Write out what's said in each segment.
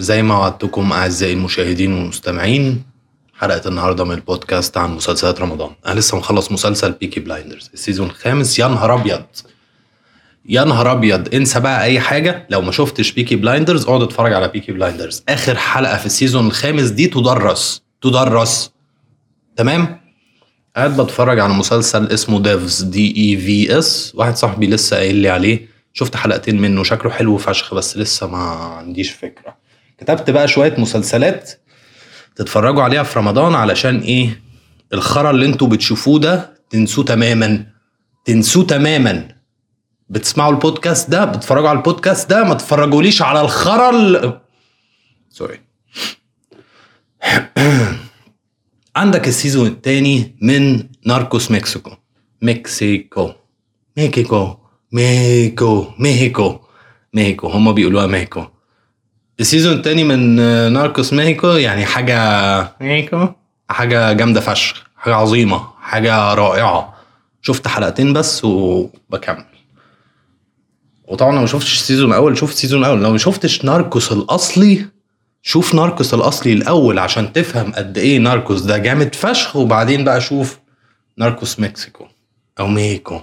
زي ما وعدتكم أعزائي المشاهدين والمستمعين حلقة النهاردة من البودكاست عن مسلسلات رمضان. أنا لسه مخلص مسلسل Peaky Blinders ال season الخامس. يا نهار أبيض! يا نهار أبيض! انسى بقى أي حاجة. لو ما شفتش Peaky Blinders اقعد اتفرج على Peaky Blinders آخر حلقة في ال season الخامس دي تدرس. تدرس. تمام؟ قاعد بتفرج على مسلسل اسمه Devs D E V S واحد صاحبي لسه قايل لي عليه. شفت حلقتين منه. شكله حلو فشخ بس لسه ما عنديش فكرة. كتبت بقى شوية مسلسلات تتفرجوا عليها في رمضان علشان إيه؟ الخرا اللي أنتوا بتشوفوه ده تنسوه تماما. تنسوه تماما. بتسمعوا البودكاست ده؟ بتتفرجوا على البودكاست ده؟ ما تتفرجوليش على الخرا ال- sorry عندك ال season الثاني من Narcos Mexico. Mexico. ميكيكو. ميكو. ميهيكو. ميهيكو. هما بيقولوها ميهيكو. ال season الثاني من Narcos ميهيكو يعني حاجة ميهيكو حاجة جامدة فشخ حاجة عظيمة حاجة رائعة. شفت حلقتين بس وبكمل. وطبعا لو ما شفتش ال season الأول شوف ال season الأول. لو ما شفتش Narcos الأصلي شوف Narcos الأصلي الأول عشان تفهم قد إيه Narcos ده جامد فشخ. وبعدين بقى شوف Narcos Mexico أو ميكو.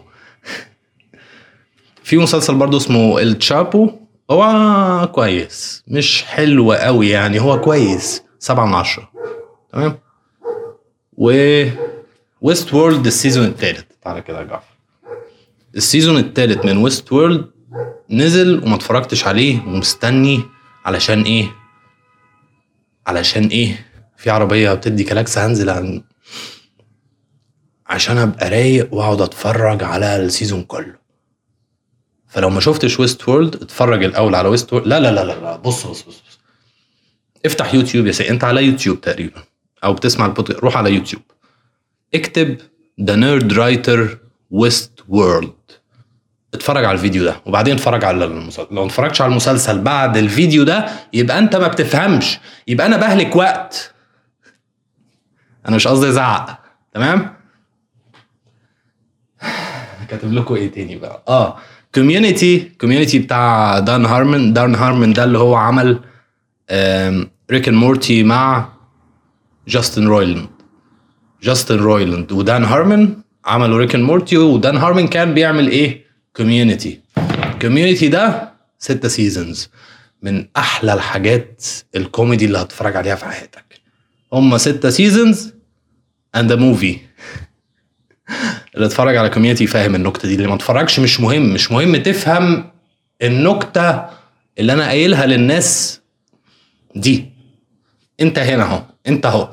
في مسلسل برضه اسمه El Chapo هو كويس. مش حلو قوي يعني. هو كويس. سبعة من عشرة. تمام؟ و Westworld ال season الثالث تعالى كده يا جعفر. ال season الثالث من Westworld نزل وما اتفرجتش عليه ومستني علشان إيه؟ علشان إيه؟ في عربية بتدي كلاكس هنزل عن عشان ابقى رايق واقعد اتفرج على ال season كله. فلو ما شفتش Westworld اتفرج الأول على Westworld لا لا لا لا. بص بص بص, بص. افتح يوتيوب يا سيدي. انت على يوتيوب تقريبا. أو بتسمع البودكاست. روح على يوتيوب. اكتب The Nerdwriter Westworld اتفرج على الفيديو ده. وبعدين اتفرج على المسلسل. لو اتفرجتش على المسلسل بعد الفيديو ده يبقى انت ما بتفهمش. يبقى أنا بهلك وقت. أنا مش قصدي ازعق. تمام؟ كاتب لكم إيه تاني بقى؟ آه. Community Community بتاع Dan Harmon. Dan Harmon ده اللي هو عمل Rick Morty مع Justin Roiland Justin Roiland و Dan Harmon عملوا Rick Morty و Dan Harmon كان بيعمل إيه؟ Community Community ده ستة seasons من أحلى الحاجات الكوميدي اللي هتتفرج عليها في حياتك. هم ستة seasons and a movie اللي اتفرج على Community فاهم النكته دي اللي ما اتفرجش مش مهم. مش مهم تفهم النكته اللي أنا قايلها للناس دي. أنت هنا أهو أنت أهو.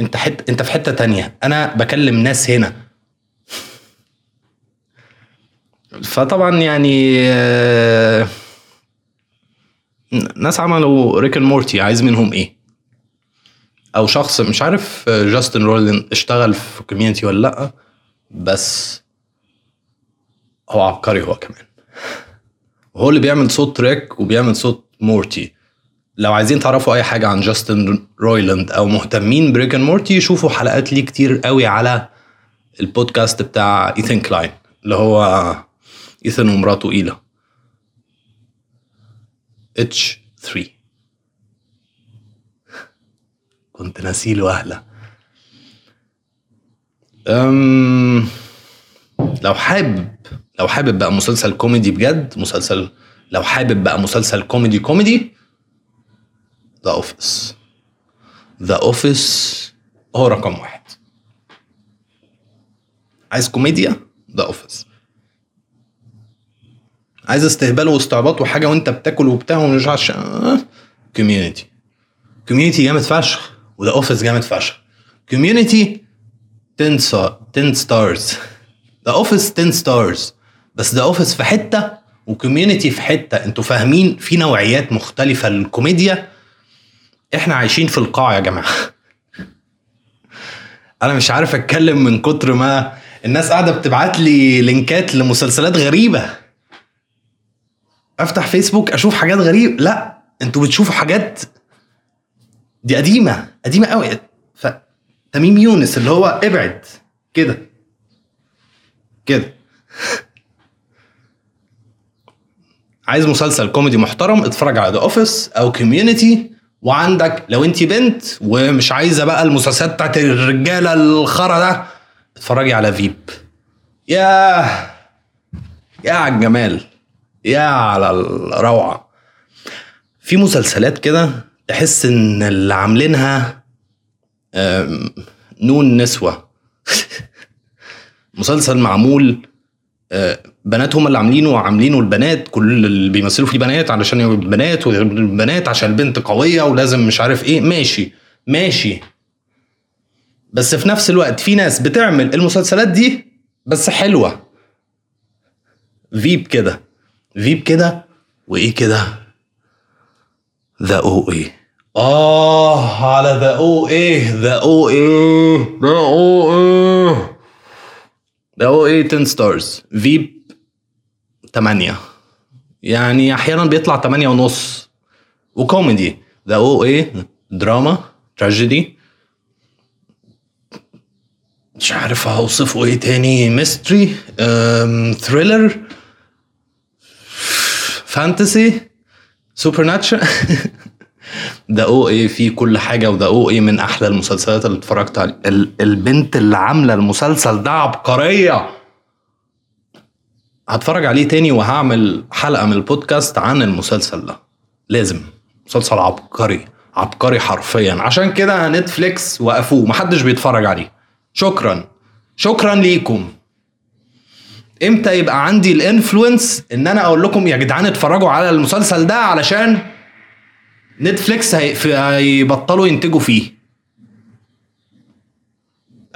أنت حت أنت في حتة تانية. أنا بكلم ناس هنا. فطبعا يعني آه، ناس عملوا Rick and Morty عايز منهم إيه؟ أو شخص مش عارف آه، Justin Roiland اشتغل في Community ولا لأ. بس هو عبقري هو كمان. وهو اللي بيعمل صوت Rick وبيعمل صوت Morty. لو عايزين تعرفوا أي حاجة عن Justin Roiland أو مهتمين ب Rick and Morty شوفوا حلقات ليه كتير قوي على البودكاست بتاع Ethan Klein اللي هو Ethan ومراته Hila. H3 كنت ناسيله أهلا. أم لو حابب لو حابب بقى مسلسل كوميدي بجد مسلسل لو حابب بقى مسلسل كوميدي كوميدي The Office The Office هو رقم واحد. عايز كوميديا؟ The Office عايز استهبال واستعباط وحاجة وانت بتاكل وبتاع ومش عشان Community Community جامد فشخ. و The Office جامد فشخ. Community 10 star 10 stars The Office 10 stars بس The Office في حتة و Community في حتة. أنتوا فاهمين في نوعيات مختلفة للكوميديا. إحنا عايشين في القاع يا جماعة. أنا مش عارف أتكلم من كتر ما الناس قاعدة بتبعت لي لينكات لمسلسلات غريبة. أفتح فيسبوك أشوف حاجات غريبه لا أنتوا بتشوفوا حاجات دي قديمة قديمة قوي. تميم يونس اللي هو ابعد. كده. كده. عايز مسلسل كوميدي محترم اتفرج على The Office أو Community وعندك لو انت بنت ومش عايزة بقى المسلسلات بتاعت الرجالة الخرا ده اتفرجي على فيب يا يا على الجمال. يا على الروعة. في مسلسلات كده تحس إن اللي عاملينها نون نسوة. مسلسل معمول آه، بنات هم اللي عاملينه وعاملينه البنات كل اللي بيمثلوا فيه بنات علشان يبقوا بنات والبنات عشان البنت قوية ولازم مش عارف إيه. ماشي ماشي. بس في نفس الوقت في ناس بتعمل المسلسلات دي بس حلوة. Veep كده. Veep كده وإيه كده؟ The OA آه على The OA؟ The OA؟ The OA؟ The OA 10 stars Veep 8 يعني أحيانا بيطلع 8 ونص. وكوميدي. The OA؟ دراما. تراجيدي. مش عارف أوصفه إيه تاني. mystery. thriller fantasy. supernatural The OA فيه كل حاجة و The OA من أحلى المسلسلات اللي اتفرجت عليها. ال- البنت اللي عاملة المسلسل ده عبقرية. هتفرج عليه تاني وهعمل حلقة من البودكاست عن المسلسل ده. لازم. مسلسل عبقري. عبقري حرفيا. عشان كده Netflix وقفوه. محدش بيتفرج عليه. شكرا. شكرا ليكم. إمتى يبقى عندي ال influence إن أنا أقول لكم يا جدعان اتفرجوا على المسلسل ده علشان Netflix هيبطلوا ينتجوا فيه.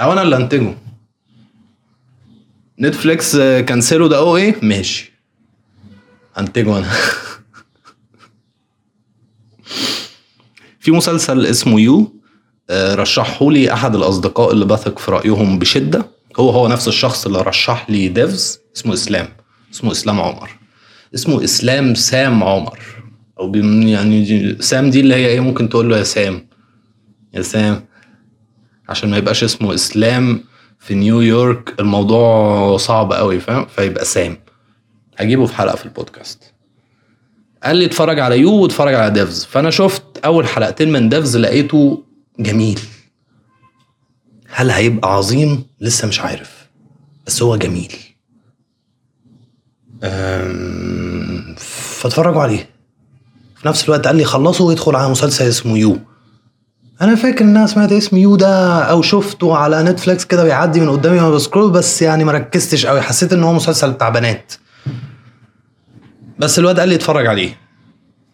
أو أنا اللي أنتجه. Netflix كنسلوا The OA؟ ماشي. هنتجه أنا. في مسلسل اسمه You آه، رشحه لي أحد الأصدقاء اللي بثق في رأيهم بشدة. هو هو نفس الشخص اللي رشح لي Devs اسمه إسلام. اسمه إسلام عمر. اسمه إسلام سام عمر. أو يعني سام دي اللي هي إيه؟ ممكن تقول له يا سام. يا سام. عشان ما يبقاش اسمه إسلام في نيويورك الموضوع صعب قوي فاهم؟ فيبقى سام. هجيبه في حلقة في البودكاست. قال لي اتفرج على You واتفرج على Devs. فأنا شفت أول حلقتين من Devs لقيته جميل. هل هيبقى عظيم؟ لسه مش عارف. بس هو جميل. فاتفرجوا عليه. في نفس الوقت قال لي خلصوا ويدخل على مسلسل اسمه You. أنا فاكر إن أنا سمعت اسم You ده أو شفته على Netflix كده بيعدي من قدامي وأنا ب scroll بس يعني ما ركزتش قوي حسيت إن هو مسلسل بتاع بنات. بس الواد قال لي اتفرج عليه.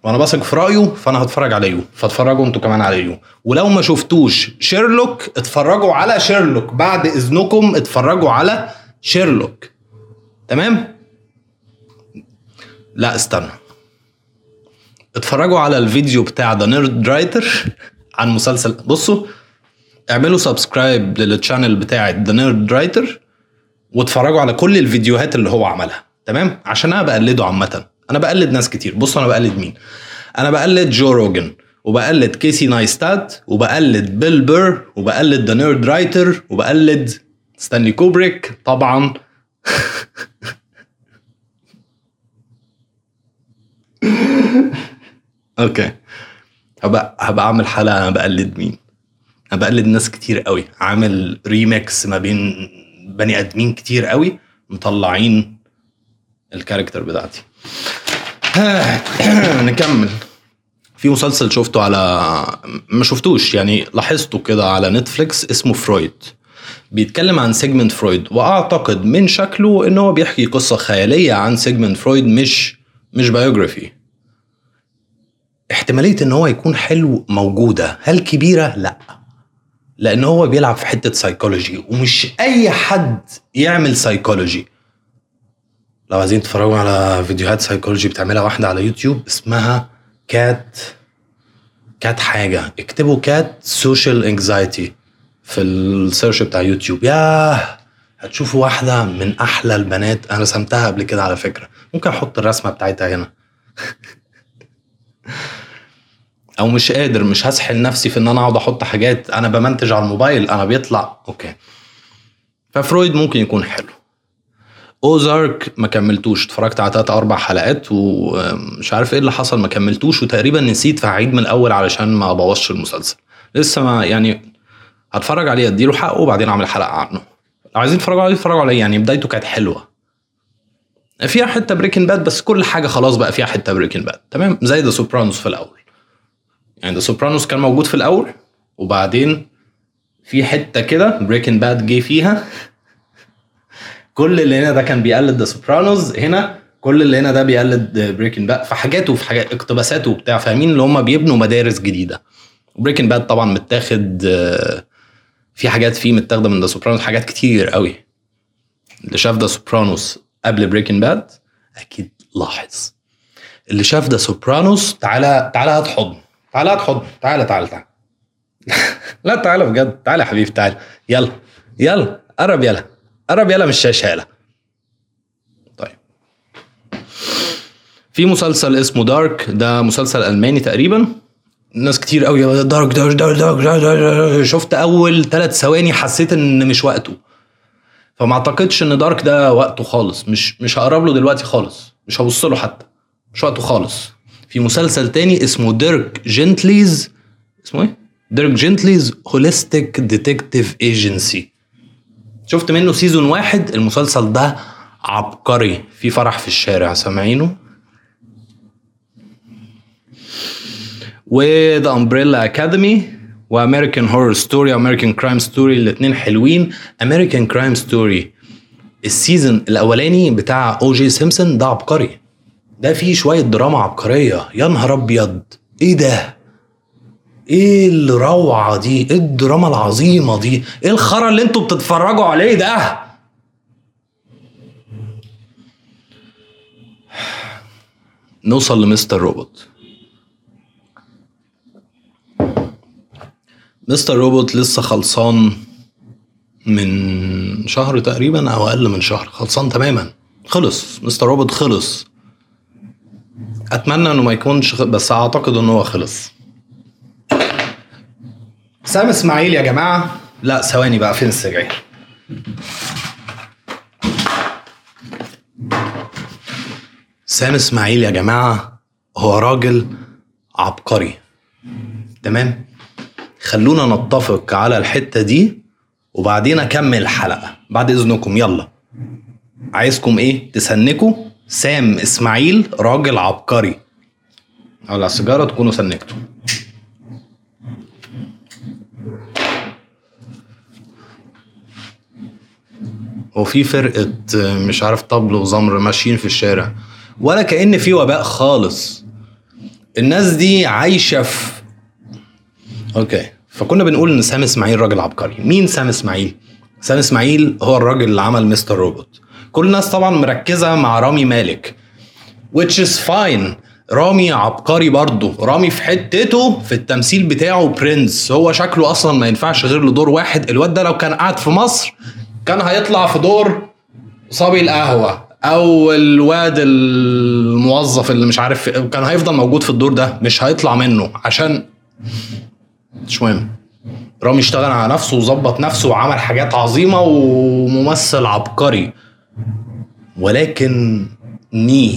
وأنا بثق في رأيه فأنا هتفرج على You. فاتفرجوا أنتوا كمان على You. ولو ما شفتوش شيرلوك اتفرجوا على شيرلوك. بعد إذنكم اتفرجوا على شيرلوك. تمام؟ لا استنى. اتفرجوا على الفيديو بتاع The Nerdwriter عن مسلسل بصوا اعملوا subscribe لل channel بتاعي The Nerdwriter واتفرجوا على كل الفيديوهات اللي هو عملها. تمام؟ عشان أنا بقلده عامة. أنا بقلد ناس كتير. بصوا أنا بقلد مين. أنا بقلد Joe Rogan وبقلد Casey Neistat وبقلد Bill Burr وبقلد The Nerdwriter وبقلد Stanley Kubrick طبعا. okay. هبقى هبقى أعمل حلقة أنا بقلد مين. أنا بقلد ناس كتير قوي. عامل ريميكس ما بين بني آدمين كتير قوي مطلعين ال character بتاعتي. نكمل. في مسلسل شفته على ما شفتوش يعني لاحظته كده على Netflix اسمه Freud. بيتكلم عن سيجموند فرويد وأعتقد من شكله إن هو بيحكي قصة خيالية عن سيجموند فرويد مش مش biography احتمالية إن هو يكون حلو موجودة هل كبيرة؟ لا. لأن هو بيلعب في حتة سايكولوجي ومش أي حد يعمل سايكولوجي لو عايزين تتفرجوا على فيديوهات سايكولوجي بتعملها واحدة على يوتيوب اسمها كات كات حاجة. اكتبوا كات social anxiety في ال search بتاع يوتيوب. ياه! هتشوفوا واحدة من أحلى البنات. أنا رسمتها قبل كده على فكرة. ممكن أحط الرسمة بتاعتها هنا. أو مش قادر مش هسحل نفسي في إن أنا أقعد أحط حاجات. أنا بمنتج على الموبايل أنا بيطلع okay. ففرويد ممكن يكون حلو. Ozark ما كملتوش. اتفرجت على تلات أربع حلقات ومش عارف إيه اللي حصل ما كملتوش وتقريبا نسيت فهعيد من الأول علشان ما أبوظش المسلسل. لسه ما يعني هتفرج عليه أديله حقه وبعدين أعمل حلقة عنه. عايزين تتفرجوا عليه اتفرجوا عليه. يعني بدايته كانت حلوة. فيها حتة Breaking Bad بس كل حاجة خلاص بقى فيها حتة Breaking Bad تمام؟ زي The Sopranos في الأول. يعني The Sopranos كان موجود في الأول وبعدين في حتة كده Breaking Bad جه فيها. كل اللي هنا ده كان بيقلد The Sopranos هنا كل اللي هنا ده بيقلد Breaking Bad في حاجات وفي حاجات اقتباسات وبتاع فاهمين؟ اللي هم بيبنوا مدارس جديدة. Breaking Bad طبعا متاخد آه، في حاجات فيه متاخدة من The Sopranos حاجات كتير قوي. اللي شاف The Sopranos قبل Breaking Bad أكيد لاحظ اللي شاف The Sopranos تعالى تعالى هات حضن تعالى هات حضن تعالى تعالى تعالى لا تعالى بجد تعالى يا حبيبي تعالى يلا يلا قرب يلا قرب يلا من الشاشه يلا طيب في مسلسل اسمه Dark ده مسلسل الماني تقريبا ناس كتير قوي Dark Dark Dark Dark, Dark, Dark شفت اول ثلاث ثواني حسيت ان مش وقته فما اعتقدش ان Dark ده وقته خالص. مش مش هقرب له دلوقتي خالص. مش هبص له حتى. مش وقته خالص. في مسلسل تاني اسمه Dirk Gently's اسمه إيه؟ Dirk Gently's Holistic Detective Agency شفت منه season واحد. المسلسل ده عبقري. في فرح في الشارع سامعينه؟ و The Umbrella Academy و American Horror Story American Crime Story الاثنين حلوين. American Crime Story ال season الأولاني بتاع O.J. Simpson ده عبقري. ده فيه شوية دراما عبقرية. يا نهار أبيض! إيه ده؟ إيه الروعة دي؟ إيه الدراما العظيمة دي؟ إيه الخرا اللي أنتوا بتتفرجوا عليه ده؟ نوصل لمستر روبوت. مستر روبوت لسه خلصان من شهر تقريبا أو أقل من شهر. خلصان تماما. خلص. مستر روبوت خلص. أتمنى إنه ما يكونش بس أعتقد انه هو خلص. سام إسماعيل يا جماعة. لا ثواني بقى. فين السجاير؟ سام إسماعيل يا جماعة هو راجل عبقري. تمام؟ خلونا نتفق على الحتة دي وبعدين أكمل الحلقة. بعد إذنكم يلا. عايزكم إيه؟ تسنكوا. سام إسماعيل راجل عبقري. اولع السيجارة تكونوا سنكتوا. وفي فرقة مش عارف طبل وزمر ماشيين في الشارع. ولا كأن في وباء خالص. الناس دي عايشة في okay. فكنا بنقول إن سام إسماعيل راجل عبقري. مين سام إسماعيل؟ سام إسماعيل هو الراجل اللي عمل Mr. Robot. كل الناس طبعا مركزة مع رامي مالك which is fine. رامي عبقري برضه. رامي في حتته في التمثيل بتاعه برنس هو شكله أصلا ما ينفعش غير لدور واحد. الواد ده لو كان قاعد في مصر كان هيطلع في دور صبي القهوة أو الواد الموظف اللي مش عارف كان هيفضل موجود في الدور ده. مش هيطلع منه عشان مش مهم. رامي اشتغل على نفسه وظبط نفسه وعمل حاجات عظيمة وممثل عبقري. ولكني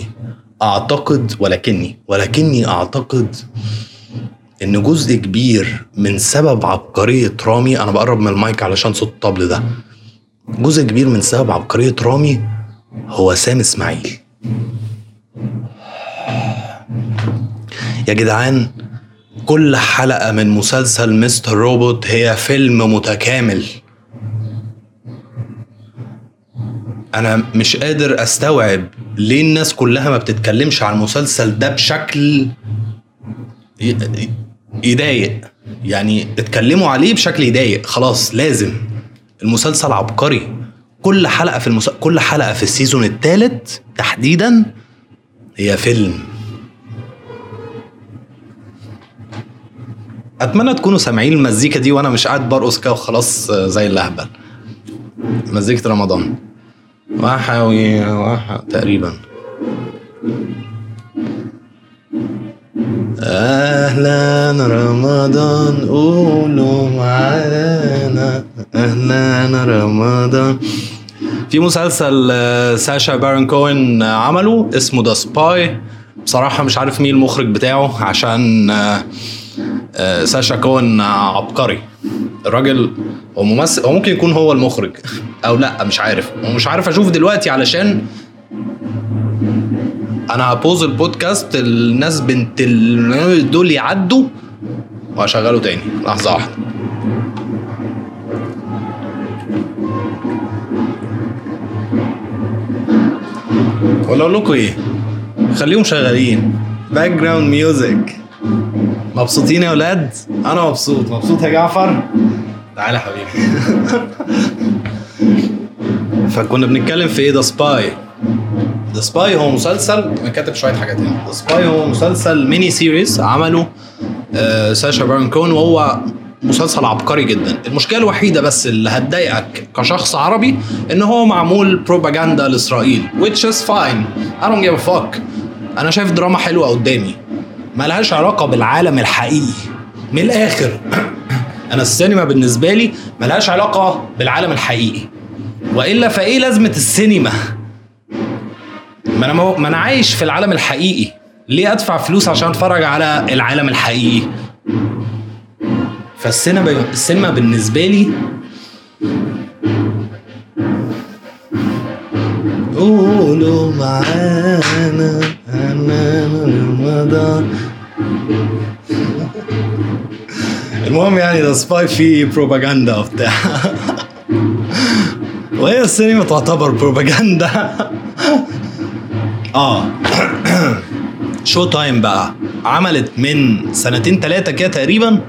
أعتقد ولكني ولكني أعتقد إن جزء كبير من سبب عبقرية رامي أنا بقرب من المايك علشان صوت الطبل ده. جزء كبير من سبب عبقرية رامي هو سام إسماعيل. يا جدعان كل حلقة من مسلسل مستر روبوت هي فيلم متكامل. أنا مش قادر أستوعب ليه الناس كلها ما بتتكلمش عن المسلسل ده بشكل يضايق. يعني اتكلموا عليه بشكل يضايق. خلاص لازم. المسلسل عبقري. كل حلقة في المس... كل حلقة في السيزون الثالث تحديدا هي فيلم. أتمنى تكونوا سامعين المزيكا دي وأنا مش قاعد برقص كده وخلاص زي اللهبل. مزيكة رمضان. وحوي وح... تقريبا. أهلا رمضان قولوا معانا. أهلا رمضان. في مسلسل آه، ساشا بارون كوهين آه، عمله اسمه The Spy بصراحة مش عارف مين المخرج بتاعه عشان آه، آه، ساشا كوهين آه، عبقري. الراجل هو ممثل هو ممكن يكون هو المخرج. أو لا مش عارف. ومش عارف أشوف دلوقتي علشان أنا ه pause ال podcast الناس بنت دول يعدوا وهشغله تاني. لحظة واحدة. ولا لكم إيه؟ خليهم شغالين. background music مبسوطين يا ولاد؟ أنا مبسوط. مبسوط يا جعفر؟ تعالى يا حبيبي. فكنا بنتكلم في إيه؟ The Spy The Spy هو مسلسل أنا كاتب شوية حاجات هنا The Spy هو مسلسل mini series عمله آه ساشا بارون كوهين وهو مسلسل عبقري جدا. المشكلة الوحيدة بس اللي هتضايقك كشخص عربي إن هو معمول بروباجندا لإسرائيل which is fine. I don't give a fuck. أنا شايف دراما حلوة قدامي. ملهاش علاقة بالعالم الحقيقي. من الآخر أنا السينما بالنسبة لي ملهاش علاقة بالعالم الحقيقي. وإلا فإيه لازمة السينما؟ ما أنا مو... ما أنا عايش في العالم الحقيقي. ليه أدفع فلوس عشان أتفرج على العالم الحقيقي؟ فالسينما السينما بالنسبة لي قولوا معانا أمام المدى المهم يعني The Spy فيه بروباجندا وبتاع وهي السينما تعتبر بروباجندا آه. Showtime بقى. عملت من سنتين ثلاثة كده تقريبا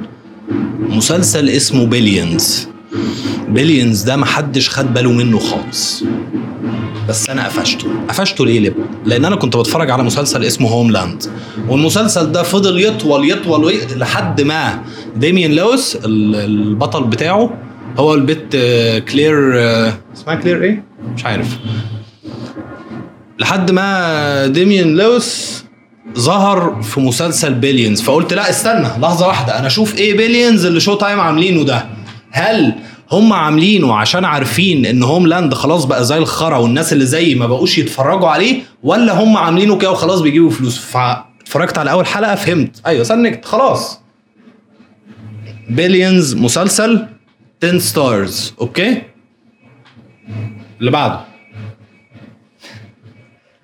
مسلسل اسمه Billions Billions ده محدش خد باله منه خالص. بس أنا قفشته. قفشته ليه ليه لأن أنا كنت بتفرج على مسلسل اسمه Homeland والمسلسل ده فضل يطول يطول وي- لحد ما ديميان لويس ال- البطل بتاعه هو البت آه، كلير آه، اسمها كلير إيه؟ مش عارف. لحد ما ديميان لويس ظهر في مسلسل Billions فقلت لا استنى لحظة واحدة أنا أشوف إيه Billions اللي Showtime عاملينه ده؟ هل هم عاملينه عشان عارفين إن Homeland خلاص بقى زي الخرا والناس اللي زيي ما بقوش يتفرجوا عليه ولا هم عاملينه كده وخلاص بيجيبوا فلوس؟ فاتفرجت على أول حلقة فهمت. أيوه سنكت خلاص. Billions مسلسل 10 stars okay؟ اللي بعده.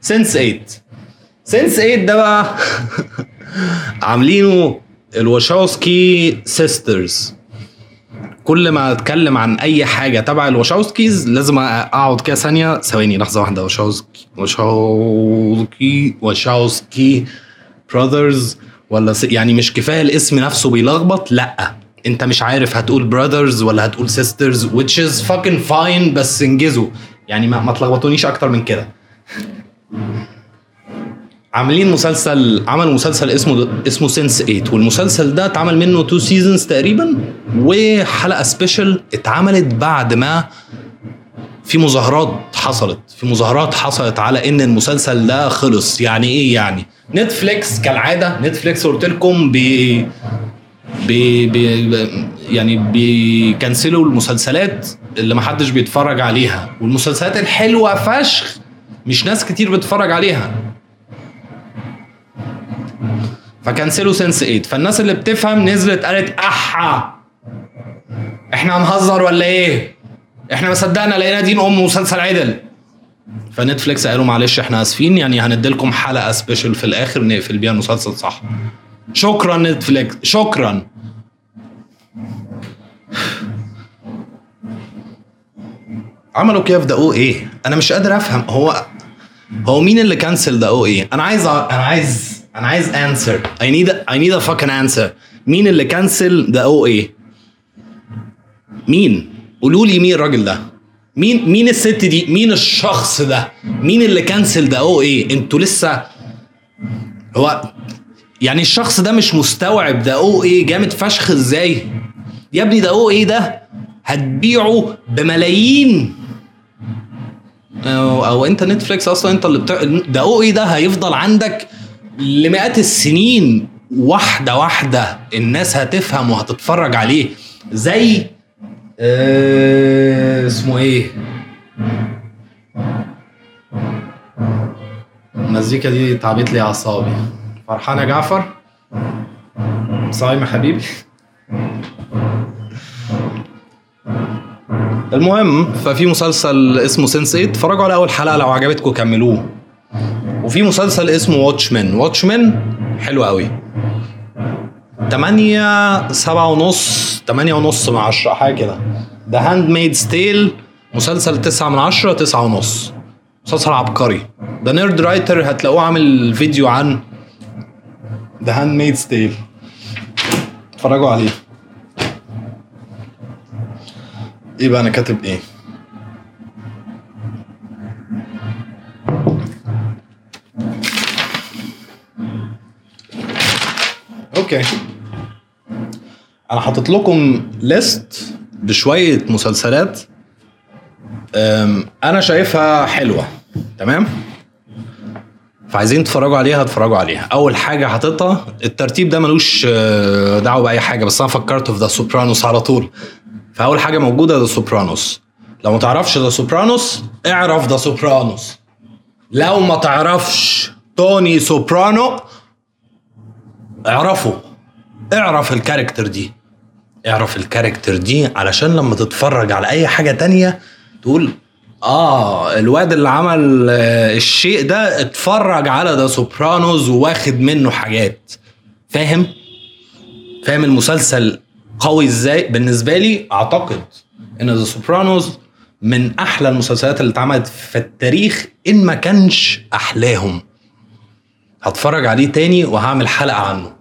Sense 8 Sense 8 ده بقى عاملينه ال Wachowski sisters كل ما أتكلم عن أي حاجة تبع ال Wachowskis لازم أقعد كده ثانية. ثواني لحظة واحدة. Wachowski Wachowski Wachowski Brothers ولا س... يعني مش كفاية الاسم نفسه بيلخبط؟ لأ. انت مش عارف هتقول Brothers ولا هتقول Sisters which is fucking fine بس انجزوا. يعني ما, ما تلخبطونيش أكتر من كده. عاملين مسلسل عملوا مسلسل اسمه اسمه Sense 8 والمسلسل ده اتعمل منه two seasons تقريبا وحلقة special اتعملت بعد ما في مظاهرات حصلت. في مظاهرات حصلت على إن المسلسل ده خلص. يعني إيه يعني؟ Netflix كالعادة Netflix قلت لكم بي بي بي يعني بيكنسلوا المسلسلات اللي محدش بيتفرج عليها. والمسلسلات الحلوة فشخ مش ناس كتير بتتفرج عليها. فكنسلوا Sense 8 فالناس اللي بتفهم نزلت قالت أحا! إحنا هنهزر ولا إيه؟ إحنا ما صدقنا لقينا دين أم مسلسل عدل. ف Netflix قالوا معلش إحنا آسفين يعني هنديلكم حلقة special في الآخر نقفل بيها المسلسل صح؟ شكرا Netflix. شكرا. عملوا كده في The OA؟ أنا مش قادر أفهم. هو هو مين اللي كنسل The OA؟ أنا عايز أنا عايز أنا عايز answer need a, I need a fucking answer. مين اللي كنسل The OA؟ مين؟ قولوا لي مين الراجل ده. مين مين الست دي؟ مين الشخص ده؟ مين اللي كنسل دقوق إيه؟ أنتوا لسه هو يعني الشخص ده مش مستوعب ده أو إيه جامد فشخ إزاي؟ يا ابني ده أو إيه ده؟ هتبيعه بملايين. أو, أو أنت نتفليكس أصلا أنت اللي بتاع ده أو إيه ده؟ هيفضل عندك لمئات السنين. واحدة واحدة الناس هتفهم وهتتفرج عليه. زي آه اسمه إيه؟ المزيكا دي تعبت لي أعصابي. فرحان يا جعفر. صايم يا حبيبي. المهم ففي مسلسل اسمه سنس 8 اتفرجوا على أول حلقة لو عجبتكم كملوه. وفي مسلسل اسمه Watchmen Watchmen حلو قوي. 8 7 ونص 8 ونص من 10 حاجة كده. The Handmaid's Tale مسلسل 9 من 10 9 ونص. مسلسل عبقري. ده Nerdwriter هتلاقوه عامل فيديو عن The Handmaid's Tale اتفرجوا عليه. إيه بقى أنا كاتب إيه؟ Okay. أنا حاطط لكم list بشوية مسلسلات أنا شايفها حلوة. تمام؟ فعايزين تتفرجوا عليها اتفرجوا عليها. أول حاجة حاططها الترتيب ده ملوش آه، دعوة بأي حاجة بس أنا فكرت في The Sopranos على طول. فأول حاجة موجودة The Sopranos لو ما تعرفش The Sopranos اعرف The Sopranos لو ما تعرفش توني سوبرانو اعرفه. اعرف ال character دي. اعرف ال character دي علشان لما تتفرج على أي حاجة تانية تقول آه الواد اللي عمل آه، الشيء ده اتفرج على The Sopranos وواخد منه حاجات. فاهم؟ فاهم المسلسل قوي إزاي؟ بالنسبة لي أعتقد إن The Sopranos من أحلى المسلسلات اللي اتعملت في التاريخ إن ما كانش أحلاهم. هتفرج عليه تاني وهعمل حلقة عنه.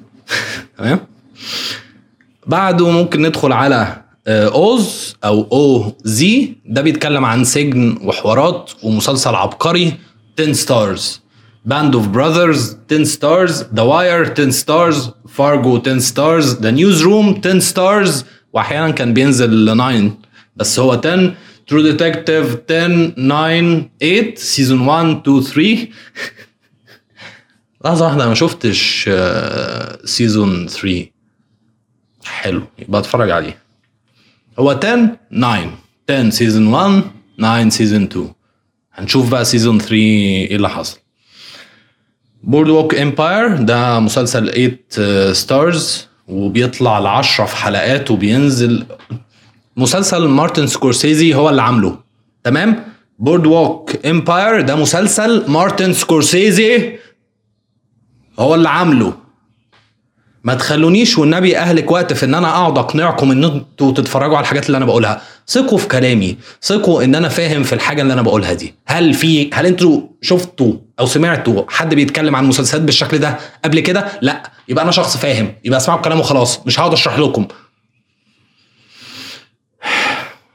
تمام؟ بعده ممكن ندخل على Oz أو O Z ده بيتكلم عن سجن وحوارات ومسلسل عبقري 10 stars Band of Brothers 10 stars The Wire 10 stars Fargo 10 stars The Newsroom 10 stars وأحيانا كان بينزل 9 بس هو 10 True Detective 10 9 8 season 1 2 3 لحظة واحدة أنا ما شفتش season 3 حلو يبقى أتفرج عليه. هو 10 9 10 season 1 9 season 2 هنشوف بقى season 3 إيه اللي حصل. Boardwalk Empire ده مسلسل 8 stars وبيطلع ل 10 في حلقات وبينزل مسلسل مارتن سكورسيزي هو اللي عامله. تمام؟ Boardwalk Empire ده مسلسل مارتن سكورسيزي هو اللي عامله. ما تخلونيش والنبي أهلك وقت في إن أنا أقعد أقنعكم إن أنتوا تتفرجوا على الحاجات اللي أنا بقولها. ثقوا في كلامي. ثقوا إن أنا فاهم في الحاجة اللي أنا بقولها دي. هل في هل أنتوا شفتوا أو سمعتوا حد بيتكلم عن مسلسلات بالشكل ده قبل كده؟ لا. يبقى أنا شخص فاهم. يبقى أسمعوا كلامه خلاص مش هقعد أشرح لكم.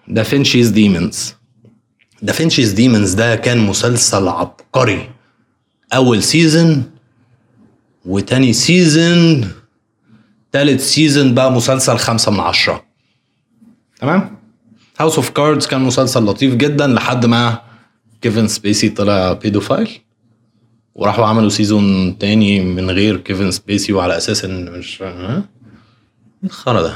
Da Vinci's Demons Da Vinci's Demons ده كان مسلسل عبقري. أول season وتاني season تالت season بقى مسلسل خمسة من عشرة. تمام؟ House of Cards كان مسلسل لطيف جدا لحد ما كيفن سبيسي طلع pedophile وراحوا عملوا season تاني من غير كيفن سبيسي وعلى أساس إن مش؟ إيه الخرا ده؟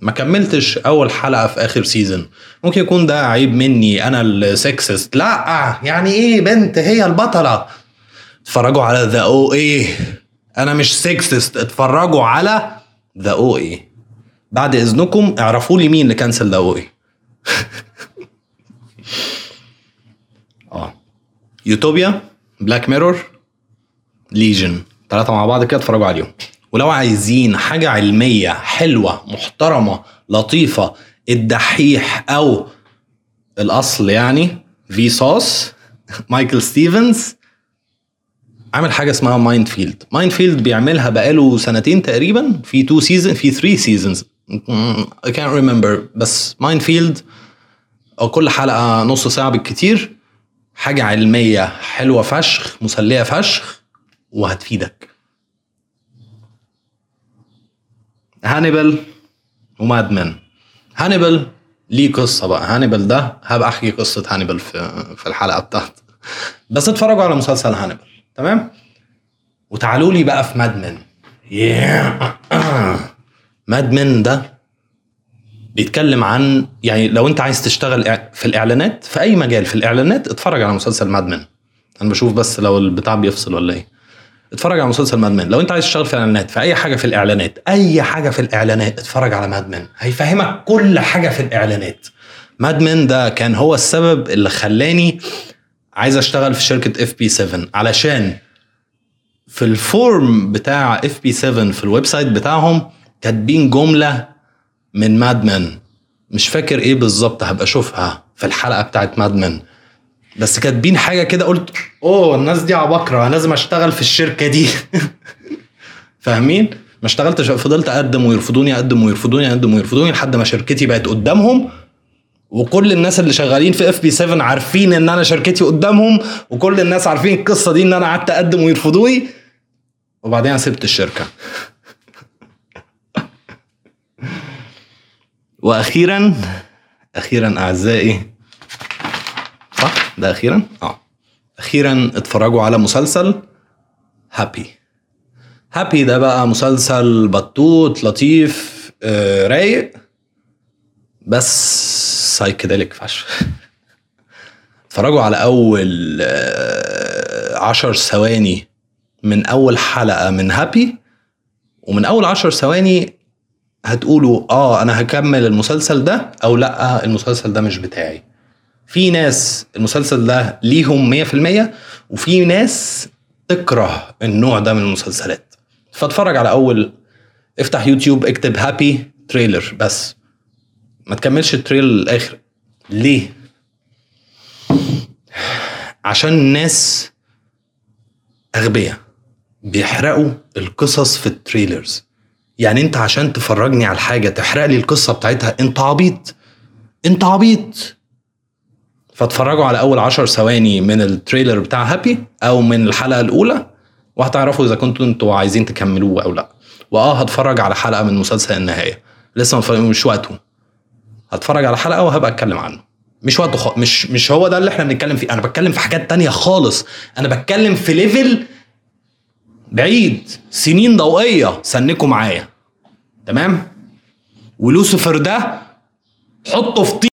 ما كملتش أول حلقة في آخر season ممكن يكون ده عيب مني أنا ال sexist. لأ يعني إيه بنت؟ هي البطلة. اتفرجوا على The OA أنا مش sexist اتفرجوا على The OA بعد إذنكم اعرفوا لي مين اللي كنسل The OA آه. Utopia Black Mirror Legion ثلاثة مع بعض كده اتفرجوا عليهم. ولو عايزين حاجة علمية حلوة محترمة لطيفة الدحيح أو الأصل يعني Vsauce مايكل ستيفنز عامل حاجة اسمها Mind Field Mind Field بيعملها بقاله سنتين تقريبا في 2 season في 3 seasons I can't remember. بس Mind Field أو كل حلقة نص ساعة بالكتير. حاجة علمية حلوة فشخ مسلية فشخ وهتفيدك. هانيبال و Mad Men هانيبال ليه قصة بقى. هانيبال ده هبقى أحكي قصة هانيبال في في الحلقة بتاعتي بس اتفرجوا على مسلسل هانيبال. تمام؟ وتعالوا لي بقى في Mad Men Mad Men ده بيتكلم عن يعني لو انت عايز تشتغل في الإعلانات في أي مجال في الإعلانات اتفرج على مسلسل Mad Men أنا بشوف بس لو البتاع بيفصل ولا إيه. اتفرج على مسلسل Mad Men لو انت عايز تشتغل في الإعلانات في أي حاجة في الإعلانات أي حاجة في الإعلانات اتفرج على Mad Men هيفهمك كل حاجة في الإعلانات. Mad Men ده كان هو السبب اللي خلاني عايز اشتغل في شركة FP7 علشان في ال form بتاع FP7 في ال website بتاعهم كاتبين جملة من Mad Men مش فاكر إيه بالظبط هبقى اشوفها في الحلقة بتاعت Mad Men بس كاتبين حاجة كده قلت اوه الناس دي عباقرة لازم اشتغل في الشركة دي. فاهمين؟ ما اشتغلتش فضلت أقدم ويرفضوني أقدم ويرفضوني أقدم ويرفضوني لحد ما شركتي بقت قدامهم وكل الناس اللي شغالين في FP7 عارفين إن أنا شركتي قدامهم وكل الناس عارفين القصة دي إن أنا قعدت أقدم ويرفضوني. وبعدين سبت الشركة. وأخيرا أخيرا أعزائي. صح؟ ده أخيرا؟ آه. أخيرا اتفرجوا على مسلسل Happy. Happy ده بقى مسلسل بطوط لطيف آه رايق. بس psychedelic فشخ. اتفرجوا على أول آه عشر ثواني من أول حلقة من Happy ومن أول عشر ثواني هتقولوا آه أنا هكمل المسلسل ده أو لأ المسلسل ده مش بتاعي. في ناس المسلسل ده ليهم 100% وفي ناس تكره النوع ده من المسلسلات. فاتفرج على أول افتح يوتيوب اكتب Happy trailer بس. ما تكملش ال trailer للآخر. ليه؟ عشان الناس أغبياء بيحرقوا القصص في ال trailers. يعني أنت عشان تفرجني على الحاجة تحرق لي القصة بتاعتها أنت عبيط. أنت عبيط. فاتفرجوا على أول عشر ثواني من ال trailer بتاع Happy أو من الحلقة الأولى وهتعرفوا إذا كنتوا أنتوا عايزين تكملوه أو لأ. وآه هتفرج على حلقة من مسلسل النهاية. لسه مش وقته. هتفرج على حلقة وهبقى أتكلم عنه. مش وقته خ... مش مش هو ده اللي إحنا بنتكلم فيه. أنا بتكلم في حاجات تانية خالص. أنا بتكلم في ليفل بعيد سنين ضوئية سنكوا معايا. تمام؟ ولوسيفر ده حطه في